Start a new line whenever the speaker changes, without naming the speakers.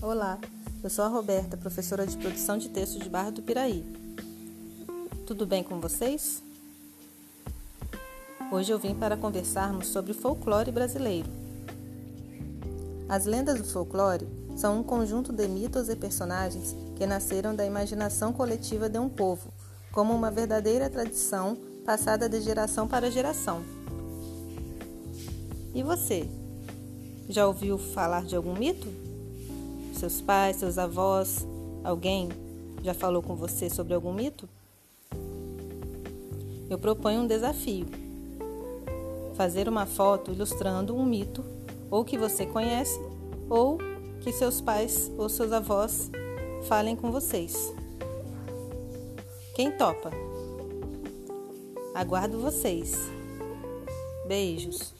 Olá, eu sou a Roberta, professora de produção de texto de Barra do Piraí. Tudo bem com vocês? Hoje eu vim para conversarmos sobre folclore brasileiro. As lendas do folclore são um conjunto de mitos e personagens que nasceram da imaginação coletiva de um povo, como uma verdadeira tradição passada de geração para geração. E você? Já ouviu falar de algum mito? Seus pais, seus avós, alguém já falou com você sobre algum mito? Eu proponho um desafio: fazer uma foto ilustrando um mito, ou que você conhece, ou que seus pais ou seus avós falem com vocês. Quem topa? Aguardo vocês. Beijos.